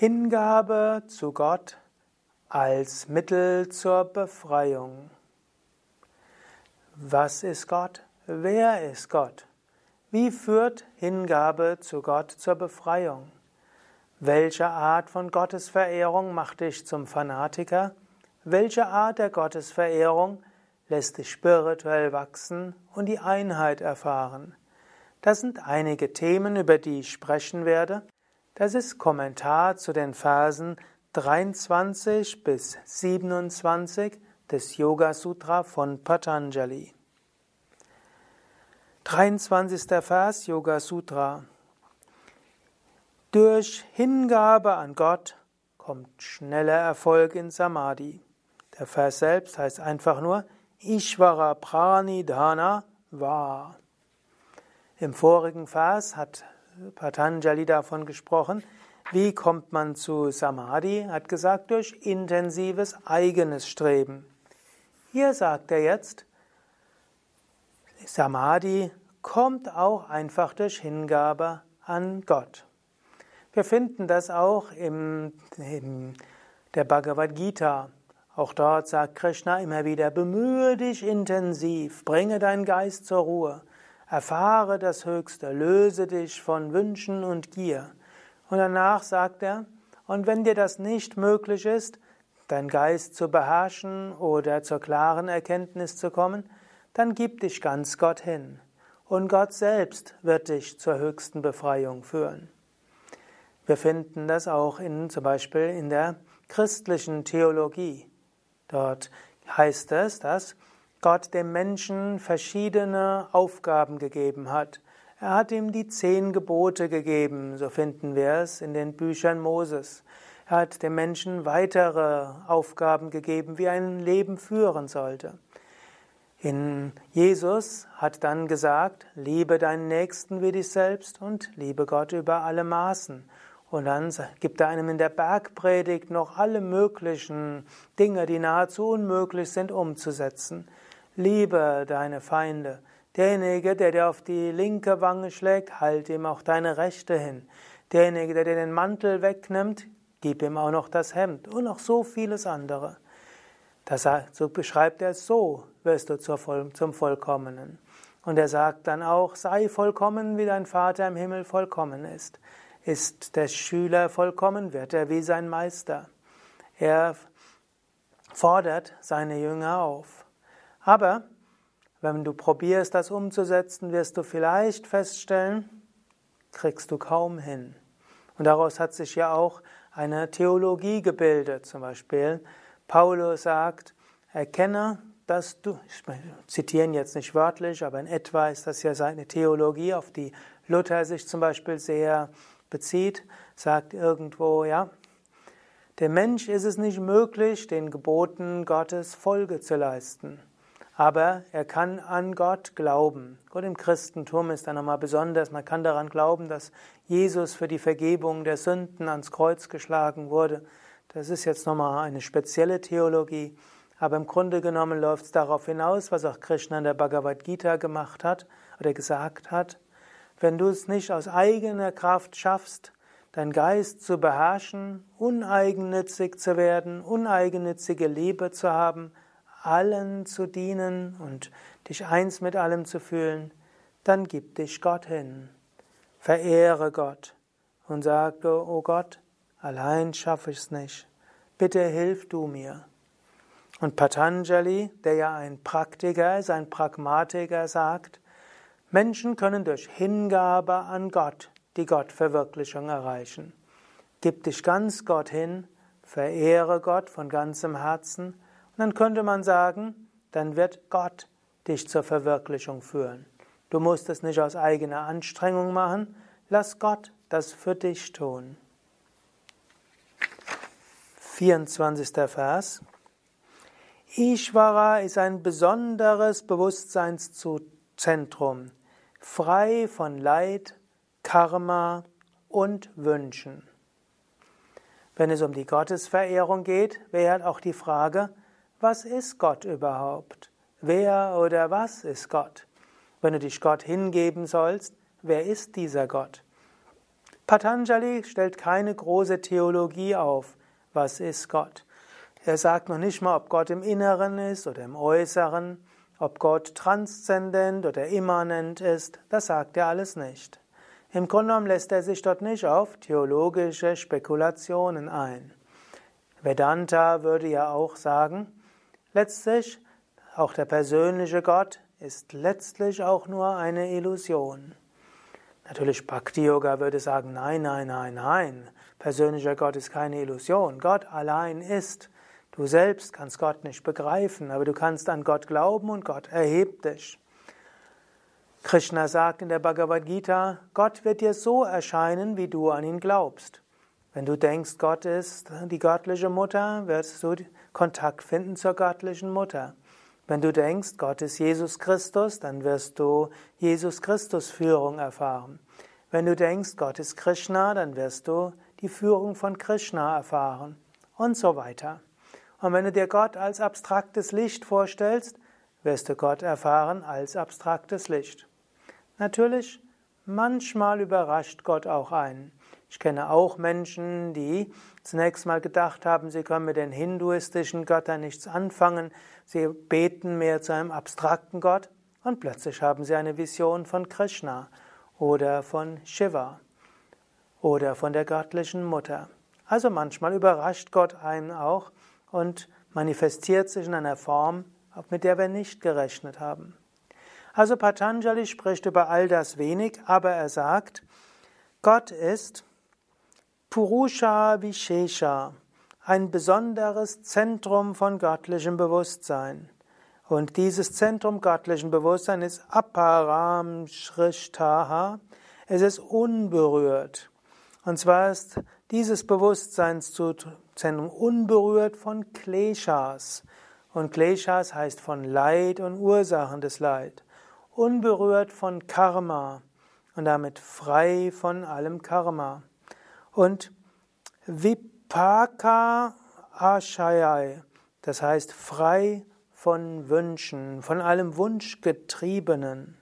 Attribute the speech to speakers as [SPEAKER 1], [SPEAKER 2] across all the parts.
[SPEAKER 1] Hingabe zu Gott als Mittel zur Befreiung. Was ist Gott? Wer ist Gott? Wie führt Hingabe zu Gott zur Befreiung? Welche Art von Gottesverehrung macht dich zum Fanatiker? Welche Art der Gottesverehrung lässt dich spirituell wachsen und die Einheit erfahren? Das sind einige Themen, über die ich sprechen werde. Das ist Kommentar zu den Versen 23 bis 27 des Yoga Sutra von Patanjali. 23. Vers Yoga Sutra. Durch Hingabe an Gott kommt schneller Erfolg in Samadhi. Der Vers selbst heißt einfach nur Ishvara Pranidhana Va. Im vorigen Vers hat Patanjali davon gesprochen, wie kommt man zu Samadhi, hat gesagt, durch intensives eigenes Streben. Hier sagt er jetzt, Samadhi kommt auch einfach durch Hingabe an Gott. Wir finden das auch im, in der Bhagavad Gita. Auch dort sagt Krishna immer wieder, bemühe dich intensiv, bringe deinen Geist zur Ruhe. Erfahre das Höchste, löse dich von Wünschen und Gier. Und danach sagt er, und wenn dir das nicht möglich ist, dein Geist zu beherrschen oder zur klaren Erkenntnis zu kommen, dann gib dich ganz Gott hin. Und Gott selbst wird dich zur höchsten Befreiung führen. Wir finden das auch in, zum Beispiel in der christlichen Theologie. Dort heißt es, dass Gott dem Menschen verschiedene Aufgaben gegeben hat. Er hat ihm die zehn Gebote gegeben, so finden wir es in den Büchern Moses. Er hat dem Menschen weitere Aufgaben gegeben, wie er ein Leben führen sollte. In Jesus hat dann gesagt, liebe deinen Nächsten wie dich selbst und liebe Gott über alle Maßen. Und dann gibt er einem in der Bergpredigt noch alle möglichen Dinge, die nahezu unmöglich sind umzusetzen. Liebe deine Feinde. Derjenige, der dir auf die linke Wange schlägt, halt ihm auch deine rechte hin. Derjenige, der dir den Mantel wegnimmt, gib ihm auch noch das Hemd und noch so vieles andere. Das, so beschreibt er es so, wirst du zum Vollkommenen. Und er sagt dann auch, sei vollkommen, wie dein Vater im Himmel vollkommen ist. Ist der Schüler vollkommen, wird er wie sein Meister. Er fordert seine Jünger auf. Aber wenn du probierst, das umzusetzen, wirst du vielleicht feststellen, kriegst du kaum hin. Und daraus hat sich ja auch eine Theologie gebildet. Zum Beispiel Paulus sagt, erkenne, dass du, ich zitiere jetzt nicht wörtlich, aber in etwa ist das ja seine Theologie, auf die Luther sich zum Beispiel sehr bezieht, sagt irgendwo, ja, dem Mensch ist es nicht möglich, den Geboten Gottes Folge zu leisten aber er kann an Gott glauben. Gott im Christentum ist dann nochmal besonders. Man kann daran glauben, dass Jesus für die Vergebung der Sünden ans Kreuz geschlagen wurde. Das ist jetzt nochmal eine spezielle Theologie. Aber im Grunde genommen läuft es darauf hinaus, was auch Krishna in der Bhagavad Gita gemacht hat oder gesagt hat. Wenn du es nicht aus eigener Kraft schaffst, deinen Geist zu beherrschen, uneigennützig zu werden, uneigennützige Liebe zu haben, allen zu dienen und dich eins mit allem zu fühlen, dann gib dich Gott hin. Verehre Gott und sage, oh Gott, allein schaffe ich es nicht. Bitte hilf du mir. Und Patanjali, der ja ein Praktiker ist, ein Pragmatiker, sagt, Menschen können durch Hingabe an Gott die Gottverwirklichung erreichen. Gib dich ganz Gott hin, verehre Gott von ganzem Herzen dann könnte man sagen, dann wird Gott dich zur Verwirklichung führen. Du musst es nicht aus eigener Anstrengung machen, lass Gott das für dich tun. 24. Vers. Ishvara ist ein besonderes Bewusstseinszentrum, frei von Leid, Karma und Wünschen. Wenn es um die Gottesverehrung geht, wäre auch die Frage, was ist Gott überhaupt? Wer oder was ist Gott? Wenn du dich Gott hingeben sollst, wer ist dieser Gott? Patanjali stellt keine große Theologie auf. Was ist Gott? Er sagt noch nicht mal, ob Gott im Inneren ist oder im Äußeren, ob Gott transzendent oder immanent ist. Das sagt er alles nicht. Im Grunde genommen lässt er sich dort nicht auf theologische Spekulationen ein. Vedanta würde ja auch sagen, letztlich auch der persönliche Gott ist letztlich auch nur eine Illusion. Natürlich Bhakti Yoga würde sagen, nein, nein, nein, nein, persönlicher Gott ist keine Illusion. Gott allein ist. Du selbst kannst Gott nicht begreifen, aber du kannst an Gott glauben und Gott erhebt dich. Krishna sagt in der Bhagavad Gita, Gott wird dir so erscheinen, wie du an ihn glaubst. Wenn du denkst, Gott ist die göttliche Mutter, wirst du Kontakt finden zur göttlichen Mutter. Wenn du denkst, Gott ist Jesus Christus, dann wirst du Jesus Christus Führung erfahren. Wenn du denkst, Gott ist Krishna, dann wirst du die Führung von Krishna erfahren und so weiter. Und wenn du dir Gott als abstraktes Licht vorstellst, wirst du Gott erfahren als abstraktes Licht. Natürlich, manchmal überrascht Gott auch einen. Ich kenne auch Menschen, die zunächst mal gedacht haben, sie können mit den hinduistischen Göttern nichts anfangen, sie beten mehr zu einem abstrakten Gott und plötzlich haben sie eine Vision von Krishna oder von Shiva oder von der göttlichen Mutter. Also manchmal überrascht Gott einen auch und manifestiert sich in einer Form, mit der wir nicht gerechnet haben. Also Patanjali spricht über all das wenig, aber er sagt, Gott ist Purusha Vishesha, ein besonderes Zentrum von göttlichem Bewusstsein. Und dieses Zentrum göttlichen Bewusstseins ist Aparam Shrishtaha. Es ist unberührt. Und zwar ist dieses Bewusstseinszentrum unberührt von Kleshas. Und Kleshas heißt von Leid und Ursachen des Leid. Unberührt von Karma und damit frei von allem Karma und Vipaka Ashayai, das heißt frei von Wünschen, von allem Wunschgetriebenen.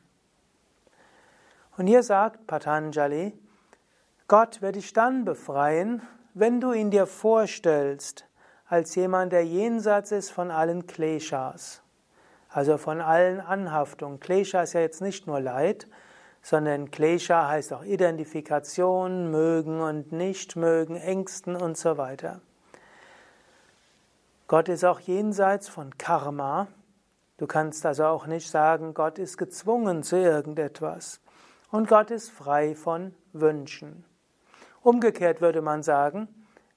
[SPEAKER 1] Und hier sagt Patanjali, Gott wird dich dann befreien, wenn du ihn dir vorstellst als jemand, der jenseits ist von allen Kleshas, also von allen Anhaftungen. Klesha ist ja jetzt nicht nur Leid, sondern Klesha heißt auch Identifikation, mögen und nicht mögen, Ängsten und so weiter. Gott ist auch jenseits von Karma. Du kannst also auch nicht sagen, Gott ist gezwungen zu irgendetwas. Und Gott ist frei von Wünschen. Umgekehrt würde man sagen,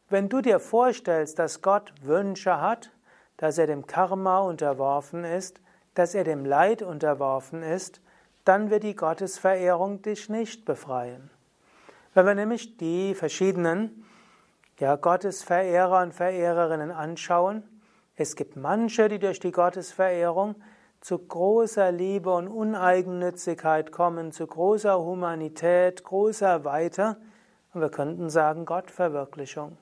[SPEAKER 1] wenn du dir vorstellst, dass Gott Wünsche hat, dass er dem Karma unterworfen ist, dass er dem Leid unterworfen ist, dann wird die Gottesverehrung dich nicht befreien. Wenn wir nämlich die verschiedenen ja, Gottesverehrer und Verehrerinnen anschauen, es gibt manche, die durch die Gottesverehrung zu großer Liebe und Uneigennützigkeit kommen, zu großer Humanität, großer Weite, und wir könnten sagen Gottverwirklichung.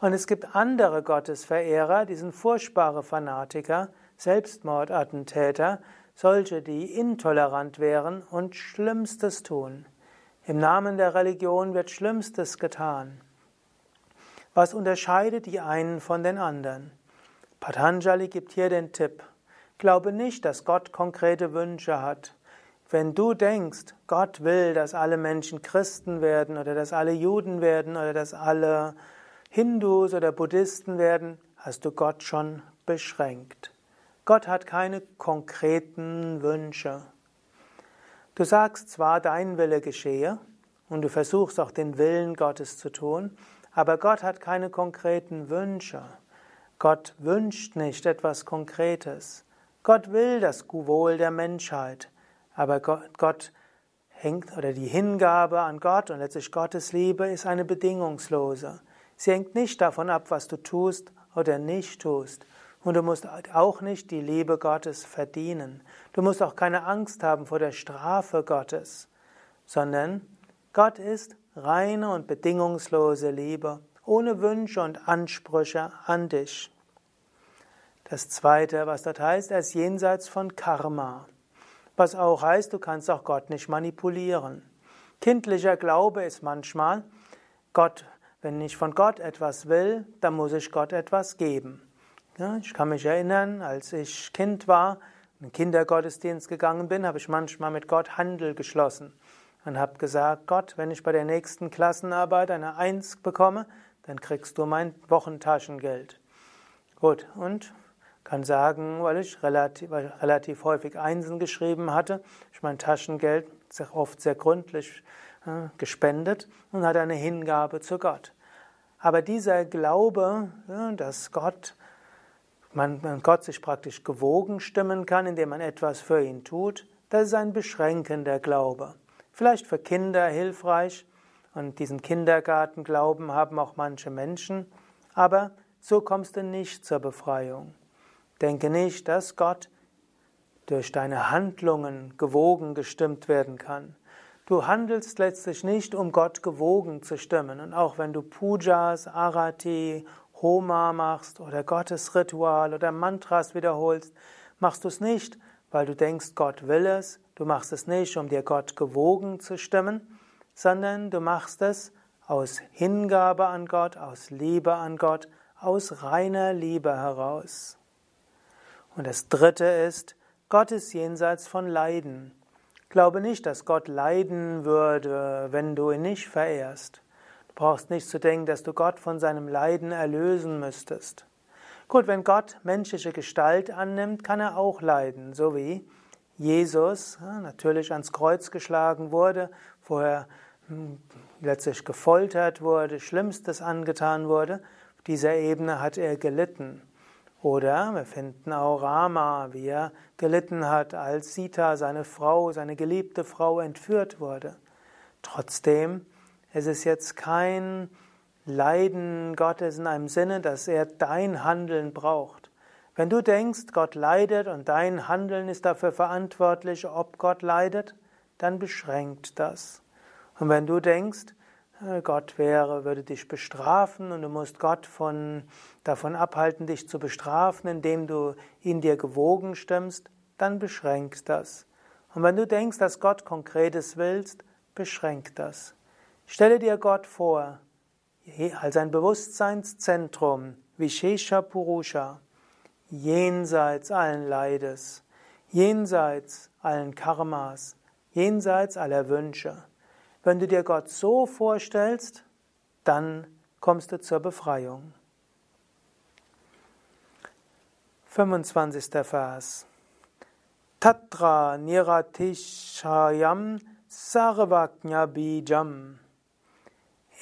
[SPEAKER 1] Und es gibt andere Gottesverehrer, die sind furchtbare Fanatiker, Selbstmordattentäter, solche, die intolerant wären und Schlimmstes tun. Im Namen der Religion wird Schlimmstes getan. Was unterscheidet die einen von den anderen? Patanjali gibt hier den Tipp. Glaube nicht, dass Gott konkrete Wünsche hat. Wenn du denkst, Gott will, dass alle Menschen Christen werden oder dass alle Juden werden oder dass alle Hindus oder Buddhisten werden, hast du Gott schon beschränkt. Gott hat keine konkreten Wünsche. Du sagst zwar, dein Wille geschehe, und du versuchst auch den Willen Gottes zu tun, aber Gott hat keine konkreten Wünsche. Gott wünscht nicht etwas Konkretes. Gott will das Wohl der Menschheit, aber Gott hängt oder die Hingabe an Gott und letztlich Gottes Liebe ist eine bedingungslose. Sie hängt nicht davon ab, was du tust oder nicht tust. Und du musst auch nicht die Liebe Gottes verdienen. Du musst auch keine Angst haben vor der Strafe Gottes, sondern Gott ist reine und bedingungslose Liebe, ohne Wünsche und Ansprüche an dich. Das Zweite, was dort heißt, er ist jenseits von Karma. Was auch heißt, du kannst auch Gott nicht manipulieren. Kindlicher Glaube ist manchmal, Gott, wenn ich von Gott etwas will, dann muss ich Gott etwas geben. Ja, ich kann mich erinnern, als ich Kind war, in den Kindergottesdienst gegangen bin, habe ich manchmal mit Gott Handel geschlossen und habe gesagt, Gott, wenn ich bei der nächsten Klassenarbeit eine Eins bekomme, dann kriegst du mein Wochentaschengeld. Gut, und kann sagen, weil ich relativ, weil relativ häufig Einsen geschrieben hatte, ich mein Taschengeld sehr oft sehr gründlich äh, gespendet und hatte eine Hingabe zu Gott. Aber dieser Glaube, ja, dass Gott, man, Gott sich praktisch gewogen stimmen kann, indem man etwas für ihn tut, das ist ein beschränkender Glaube. Vielleicht für Kinder hilfreich und diesen Kindergartenglauben haben auch manche Menschen, aber so kommst du nicht zur Befreiung. Denke nicht, dass Gott durch deine Handlungen gewogen gestimmt werden kann. Du handelst letztlich nicht, um Gott gewogen zu stimmen. Und auch wenn du Pujas, Arati, Homa machst oder Gottesritual oder Mantras wiederholst, machst du es nicht, weil du denkst, Gott will es. Du machst es nicht, um dir Gott gewogen zu stimmen, sondern du machst es aus Hingabe an Gott, aus Liebe an Gott, aus reiner Liebe heraus. Und das dritte ist, Gott ist jenseits von Leiden. Glaube nicht, dass Gott leiden würde, wenn du ihn nicht verehrst. Brauchst nicht zu denken, dass du Gott von seinem Leiden erlösen müsstest. Gut, wenn Gott menschliche Gestalt annimmt, kann er auch leiden, so wie Jesus natürlich ans Kreuz geschlagen wurde, vorher hm, letztlich gefoltert wurde, Schlimmstes angetan wurde dieser Ebene hat er gelitten. Oder wir finden auch Rama, wie er gelitten hat, als Sita, seine Frau, seine geliebte Frau, entführt wurde. Trotzdem, es ist jetzt kein Leiden Gottes in einem Sinne, dass er dein Handeln braucht. Wenn du denkst, Gott leidet und dein Handeln ist dafür verantwortlich, ob Gott leidet, dann beschränkt das. Und wenn du denkst, äh, Gott wäre, würde dich bestrafen und du musst Gott von, davon abhalten, dich zu bestrafen, indem du ihn dir gewogen stimmst, dann beschränkt das. Und wenn du denkst, dass Gott Konkretes willst, beschränkt das. Stelle dir Gott vor, als ein Bewusstseinszentrum, Vishesha Purusha, jenseits allen Leides, jenseits allen Karmas, jenseits aller Wünsche. Wenn du dir Gott so vorstellst, dann kommst du zur Befreiung. 25. Vers. Tatra niratishayam sarvajna bijam.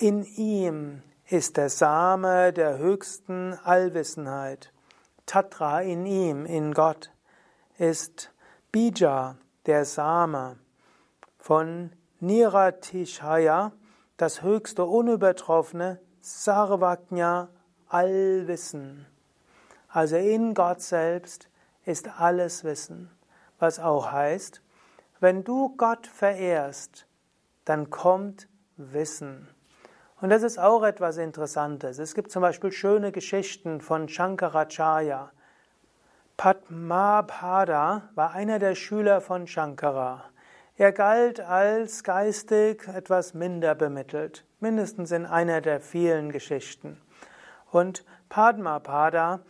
[SPEAKER 1] In ihm ist der Same der höchsten Allwissenheit. Tatra in ihm, in Gott, ist Bija, der Same von Niratishaya, das höchste Unübertroffene, Sarvajna, Allwissen. Also in Gott selbst ist alles Wissen, was auch heißt, wenn du Gott verehrst, dann kommt Wissen. Und das ist auch etwas Interessantes. Es gibt zum Beispiel schöne Geschichten von Shankaracharya. Padmapada war einer der Schüler von Shankara. Er galt als geistig etwas minder bemittelt, mindestens in einer der vielen Geschichten. Und Padmapada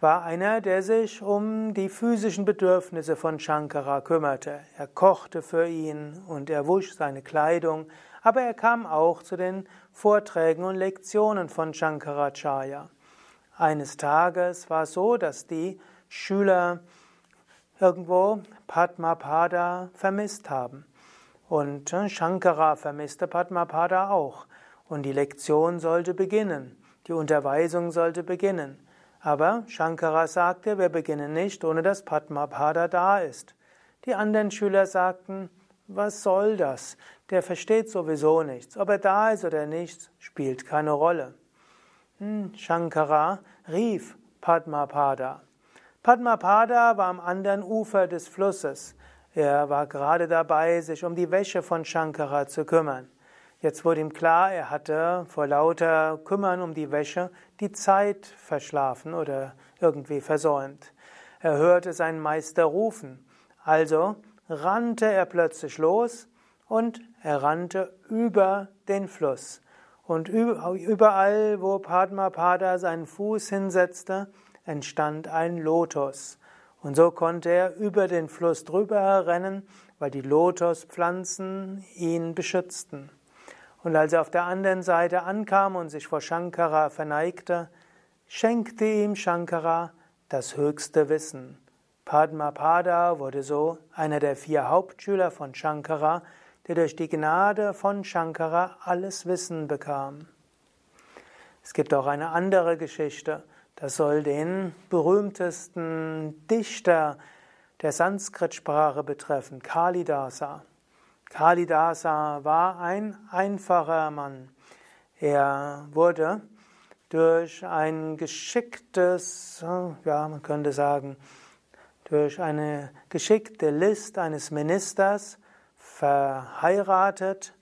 [SPEAKER 1] war einer, der sich um die physischen Bedürfnisse von Shankara kümmerte. Er kochte für ihn und er wusch seine Kleidung, aber er kam auch zu den Vorträgen und Lektionen von Shankaracharya. Eines Tages war es so, dass die Schüler irgendwo Padmapada vermisst haben. Und äh, Shankara vermisste Padmapada auch. Und die Lektion sollte beginnen, die Unterweisung sollte beginnen. Aber Shankara sagte, wir beginnen nicht, ohne dass Padmapada da ist. Die anderen Schüler sagten, was soll das? Der versteht sowieso nichts. Ob er da ist oder nicht, spielt keine Rolle. Hm, Shankara rief Padmapada. Padmapada war am anderen Ufer des Flusses. Er war gerade dabei, sich um die Wäsche von Shankara zu kümmern. Jetzt wurde ihm klar, er hatte vor lauter Kümmern um die Wäsche die Zeit verschlafen oder irgendwie versäumt. Er hörte seinen Meister rufen. Also rannte er plötzlich los und er rannte über den Fluss. Und überall, wo Padmapada seinen Fuß hinsetzte, entstand ein Lotus. Und so konnte er über den Fluss drüber rennen, weil die Lotuspflanzen ihn beschützten. Und als er auf der anderen Seite ankam und sich vor Shankara verneigte, schenkte ihm Shankara das höchste Wissen. Padmapada wurde so einer der vier Hauptschüler von Shankara, der durch die Gnade von Shankara alles Wissen bekam. Es gibt auch eine andere Geschichte, das soll den berühmtesten Dichter der Sanskrit-Sprache betreffen, Kalidasa. Kalidasa war ein einfacher Mann. Er wurde durch ein geschicktes, ja, man könnte sagen, durch eine geschickte List eines Ministers verheiratet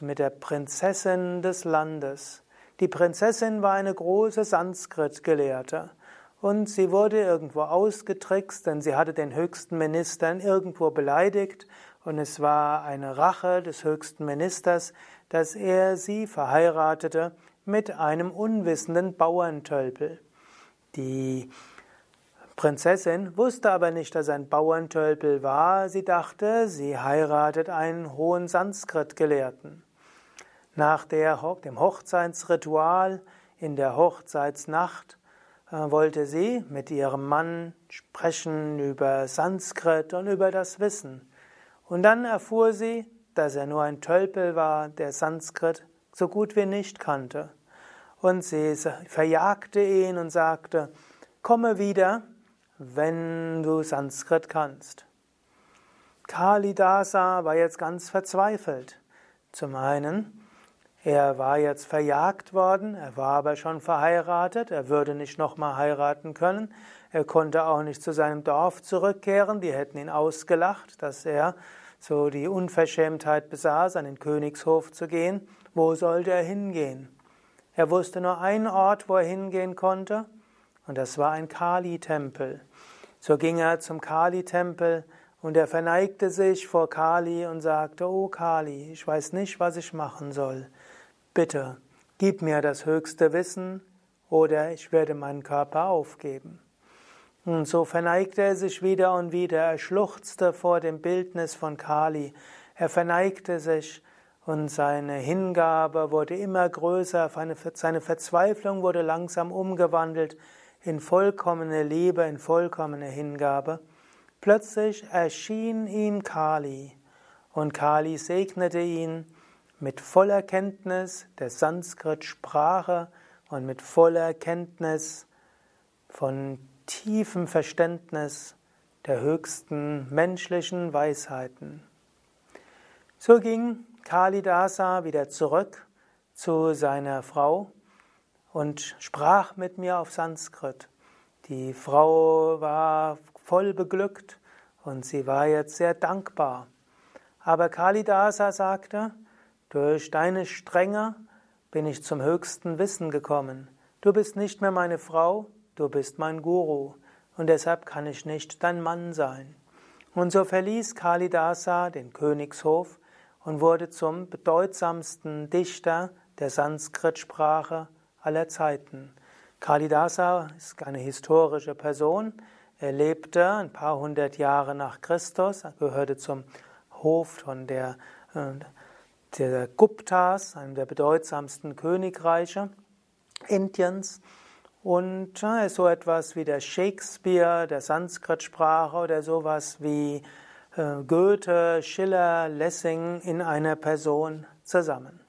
[SPEAKER 1] mit der Prinzessin des Landes. Die Prinzessin war eine große Sanskrit-Gelehrte und sie wurde irgendwo ausgetrickst, denn sie hatte den höchsten Ministern irgendwo beleidigt und es war eine Rache des höchsten Ministers, dass er sie verheiratete mit einem unwissenden Bauerntölpel. Die Prinzessin wusste aber nicht, dass ein Bauerntölpel war. Sie dachte, sie heiratet einen hohen Sanskrit-Gelehrten. Nach der, dem Hochzeitsritual in der Hochzeitsnacht äh, wollte sie mit ihrem Mann sprechen über Sanskrit und über das Wissen. Und dann erfuhr sie, dass er nur ein Tölpel war, der Sanskrit so gut wie nicht kannte. Und sie verjagte ihn und sagte, komme wieder, wenn du Sanskrit kannst. Kalidasa war jetzt ganz verzweifelt. Zum einen, er war jetzt verjagt worden, er war aber schon verheiratet, er würde nicht nochmal heiraten können, er konnte auch nicht zu seinem Dorf zurückkehren, die hätten ihn ausgelacht, dass er so die Unverschämtheit besaß, an den Königshof zu gehen. Wo sollte er hingehen? Er wusste nur einen Ort, wo er hingehen konnte, und das war ein Kali-Tempel. So ging er zum Kali-Tempel und er verneigte sich vor Kali und sagte, O Kali, ich weiß nicht, was ich machen soll. Bitte, gib mir das höchste Wissen oder ich werde meinen Körper aufgeben. Und so verneigte er sich wieder und wieder, er schluchzte vor dem Bildnis von Kali, er verneigte sich und seine Hingabe wurde immer größer, seine Verzweiflung wurde langsam umgewandelt in vollkommene Liebe, in vollkommene Hingabe. Plötzlich erschien ihm Kali und Kali segnete ihn mit voller Kenntnis der Sanskrit-Sprache und mit voller Kenntnis von tiefem Verständnis der höchsten menschlichen Weisheiten. So ging Kalidasa wieder zurück zu seiner Frau und sprach mit mir auf Sanskrit. Die Frau war voll beglückt und sie war jetzt sehr dankbar. Aber Kalidasa sagte, durch deine Strenge bin ich zum höchsten Wissen gekommen. Du bist nicht mehr meine Frau, du bist mein Guru und deshalb kann ich nicht dein Mann sein. Und so verließ Kalidasa den Königshof und wurde zum bedeutsamsten Dichter der Sanskrit-Sprache aller Zeiten. Kalidasa ist eine historische Person. Er lebte ein paar hundert Jahre nach Christus, er gehörte zum Hof von der, äh, der Guptas, einem der bedeutsamsten Königreiche Indiens. Und er ist so etwas wie der Shakespeare der Sanskrit-Sprache oder sowas wie äh, Goethe, Schiller, Lessing in einer Person zusammen.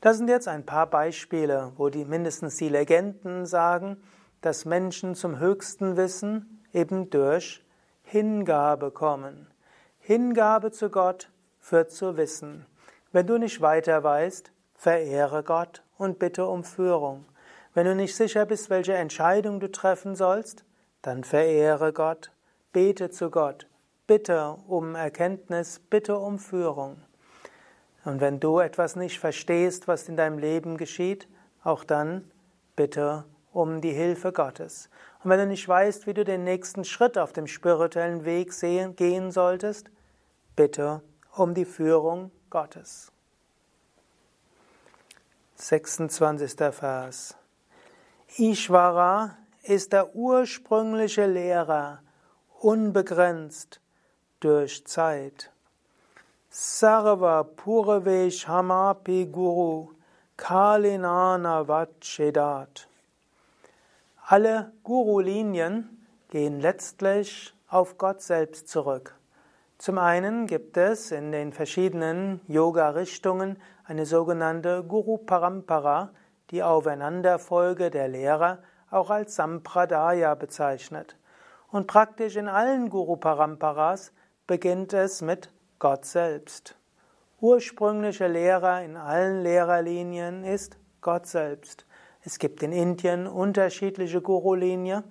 [SPEAKER 1] Das sind jetzt ein paar Beispiele, wo die mindestens die Legenden sagen, dass Menschen zum höchsten Wissen eben durch Hingabe kommen. Hingabe zu Gott führt zu Wissen. Wenn du nicht weiter weißt, verehre Gott und bitte um Führung. Wenn du nicht sicher bist, welche Entscheidung du treffen sollst, dann verehre Gott, bete zu Gott, bitte um Erkenntnis, bitte um Führung. Und wenn du etwas nicht verstehst, was in deinem Leben geschieht, auch dann bitte um die Hilfe Gottes. Und wenn du nicht weißt, wie du den nächsten Schritt auf dem spirituellen Weg sehen, gehen solltest, bitte um die Führung Gottes. 26. Vers. Ishvara ist der ursprüngliche Lehrer, unbegrenzt durch Zeit. Sarva Puravesh Hamapi Guru Kalinana Vachedat. Alle Guru-Linien gehen letztlich auf Gott selbst zurück. Zum einen gibt es in den verschiedenen Yoga-Richtungen eine sogenannte Guru Parampara, die Aufeinanderfolge der Lehrer auch als Sampradaya bezeichnet. Und praktisch in allen Guru Paramparas beginnt es mit Gott selbst. Ursprüngliche Lehrer in allen Lehrerlinien ist Gott selbst. Es gibt in Indien unterschiedliche Guru-Linie.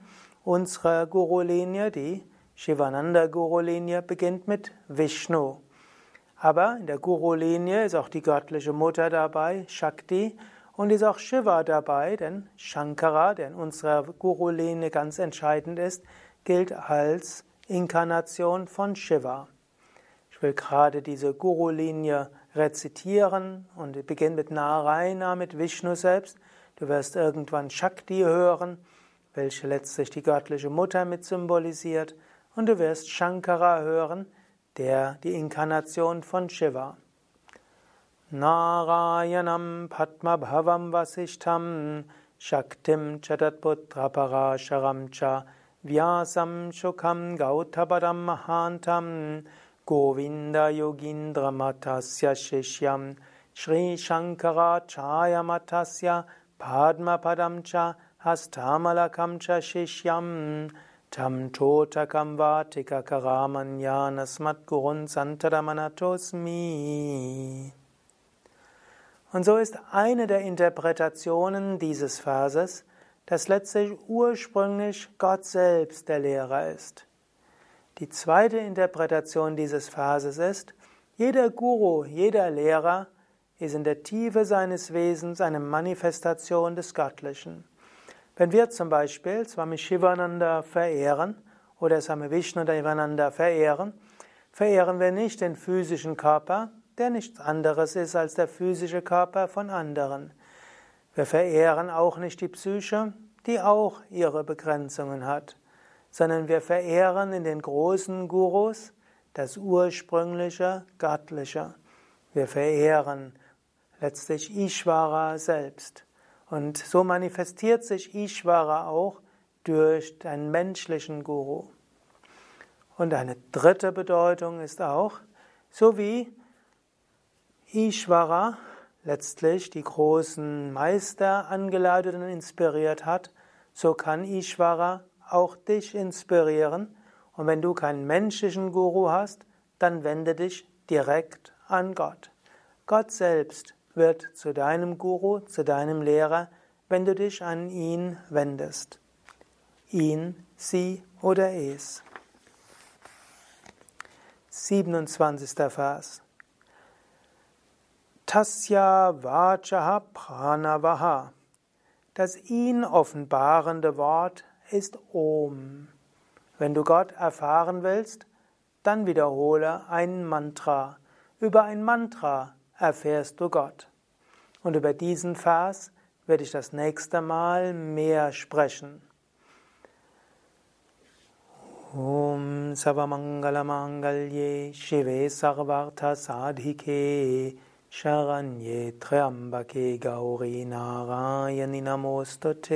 [SPEAKER 1] Unsere Guru-Linie, die Shivananda Guru-Linie, beginnt mit Vishnu. Aber in der Guru-Linie ist auch die göttliche Mutter dabei, Shakti, und ist auch Shiva dabei, denn Shankara, der in unserer Guru-Linie ganz entscheidend ist, gilt als Inkarnation von Shiva. Ich will gerade diese Guru-Linie rezitieren und beginne mit Narayana, mit Vishnu selbst. Du wirst irgendwann Shakti hören, welche letztlich die göttliche Mutter mit symbolisiert, und du wirst Shankara hören, der die Inkarnation von Shiva. Narayanam Padmabhavam Vasishtam Shaktim Chatatputra Parasharam Cha Vyasam Shukam Gautapadam Mahantam Govinda Yogindra Matasya Shishyam Sri Shankara Chaya Matasya Padma Padamcha Hastamalakam Cha Shishyam Tam Totakam Vatika Karamanyanasmat Gurun Santadamanatosmi. Und so ist eine der Interpretationen dieses Verses, dass letztlich ursprünglich Gott selbst der Lehrer ist. Die zweite Interpretation dieses Verses ist, jeder Guru, jeder Lehrer ist in der Tiefe seines Wesens eine Manifestation des Göttlichen. Wenn wir zum Beispiel Swami Shivananda verehren oder Swami Vishnu Devananda verehren, verehren wir nicht den physischen Körper, der nichts anderes ist als der physische Körper von anderen. Wir verehren auch nicht die Psyche, die auch ihre Begrenzungen hat sondern wir verehren in den großen Gurus das ursprüngliche Göttliche. Wir verehren letztlich Ishvara selbst. Und so manifestiert sich Ishvara auch durch einen menschlichen Guru. Und eine dritte Bedeutung ist auch, so wie Ishvara letztlich die großen Meister angeleitet und inspiriert hat, so kann Ishvara auch dich inspirieren. Und wenn du keinen menschlichen Guru hast, dann wende dich direkt an Gott. Gott selbst wird zu deinem Guru, zu deinem Lehrer, wenn du dich an ihn wendest. Ihn, sie oder es. 27. Vers. Tasya Vachaha Pranavaha. Das ihn offenbarende Wort ist Om. Wenn du Gott erfahren willst, dann wiederhole ein Mantra. Über ein Mantra erfährst du Gott. Und über diesen Vers werde ich das nächste Mal mehr sprechen. Om Savamangala Mangalye Shive Sarvartha Sadhike Sharanye Triambake Gauri Narayani Namostate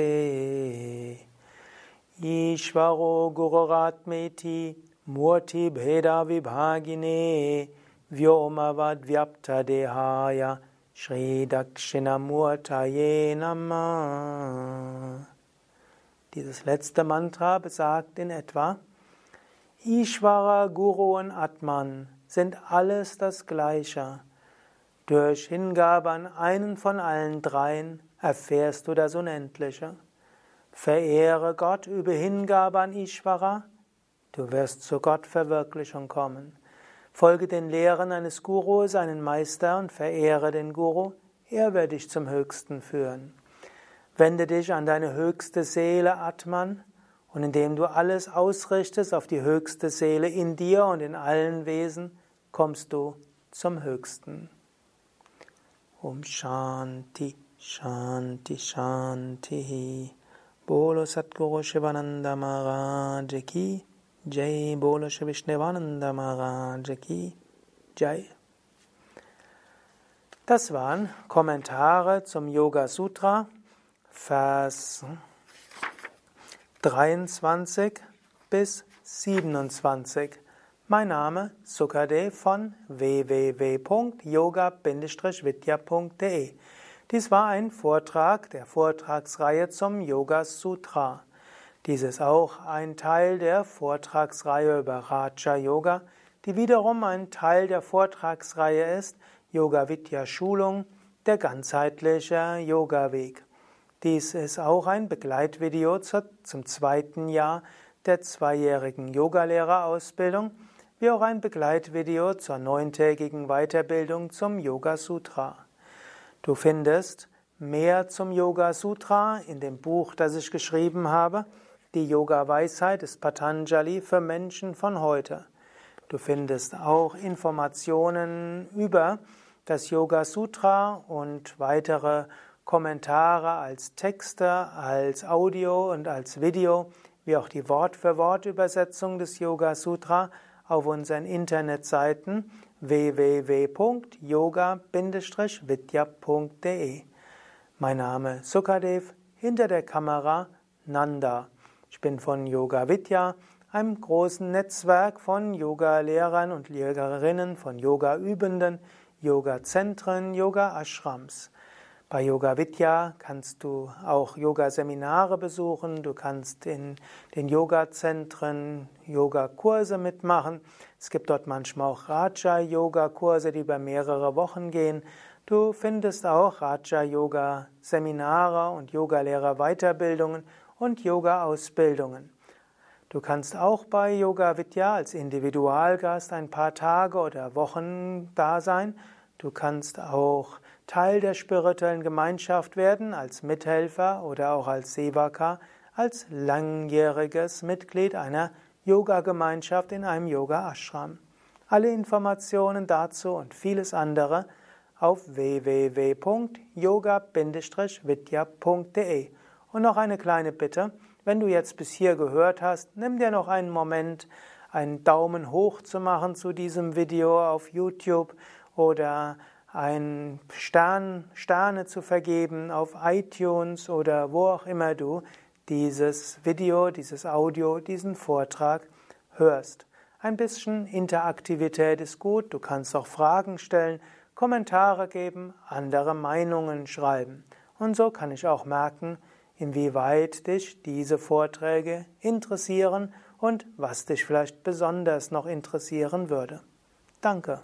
[SPEAKER 1] Ishvaro Gururatmeti Murti Bheda Vibhagine Vyomavad Vyapta Dehaya Shri Dakshinamurtaye Nama. Dieses letzte Mantra besagt in etwa, Ishvara, Guru und Atman sind alles das Gleiche. Durch Hingabe an einen von allen dreien erfährst du das Unendliche. Verehre Gott über Hingabe an Ishvara, du wirst zur Gottverwirklichung kommen. Folge den Lehren eines Guru, seinen Meister und verehre den Guru, er wird dich zum Höchsten führen. Wende dich an deine höchste Seele Atman und indem du alles ausrichtest auf die höchste Seele in dir und in allen Wesen, kommst du zum Höchsten. Um Shanti Shanti Shanti Bolo Shivananda Maharaj Ki Jai Bolo Shri Vishnevananda Maharaj Ki Jai Das waren Kommentare zum Yoga Sutra, Vers 23 bis 27. Mein Name Sukadev von www.yoga-vidya.de. Dies war ein Vortrag der Vortragsreihe zum Yoga Sutra. Dies ist auch ein Teil der Vortragsreihe über Raja Yoga, die wiederum ein Teil der Vortragsreihe ist Yoga Vidya Schulung, der ganzheitliche Yoga Weg. Dies ist auch ein Begleitvideo zum zweiten Jahr der zweijährigen Yogalehrerausbildung, wie auch ein Begleitvideo zur neuntägigen Weiterbildung zum Yoga Sutra. Du findest mehr zum Yoga Sutra in dem Buch, das ich geschrieben habe, die Yoga Weisheit des Patanjali für Menschen von heute. Du findest auch Informationen über das Yoga Sutra und weitere Kommentare als Texte, als Audio und als Video, wie auch die Wort-für-Wort-Übersetzung des Yoga Sutra auf unseren Internetseiten www.yoga-vidya.de. Mein Name Sukadev, hinter der Kamera Nanda. Ich bin von Yoga Vidya, einem großen Netzwerk von Yoga-Lehrern und Lehrerinnen, von Yoga-Übenden, Yoga-Zentren, Yoga-Ashrams. Bei Yoga Vidya kannst du auch Yoga-Seminare besuchen, du kannst in den Yoga-Zentren Yoga-Kurse mitmachen. Es gibt dort manchmal auch Raja-Yoga-Kurse, die über mehrere Wochen gehen. Du findest auch Raja-Yoga-Seminare und Yogalehrer-Weiterbildungen und Yoga-Ausbildungen. Du kannst auch bei Yoga Vidya als Individualgast ein paar Tage oder Wochen da sein. Du kannst auch Teil der spirituellen Gemeinschaft werden, als Mithelfer oder auch als Sevaka, als langjähriges Mitglied einer Yoga-Gemeinschaft in einem Yoga-Ashram. Alle Informationen dazu und vieles andere auf www.yoga-vidya.de. Und noch eine kleine Bitte, wenn du jetzt bis hier gehört hast, nimm dir noch einen Moment, einen Daumen hoch zu machen zu diesem Video auf YouTube oder ein Stern, Sterne zu vergeben auf iTunes oder wo auch immer du dieses Video, dieses Audio, diesen Vortrag hörst. Ein bisschen Interaktivität ist gut, du kannst auch Fragen stellen, Kommentare geben, andere Meinungen schreiben. Und so kann ich auch merken, inwieweit dich diese Vorträge interessieren und was dich vielleicht besonders noch interessieren würde. Danke.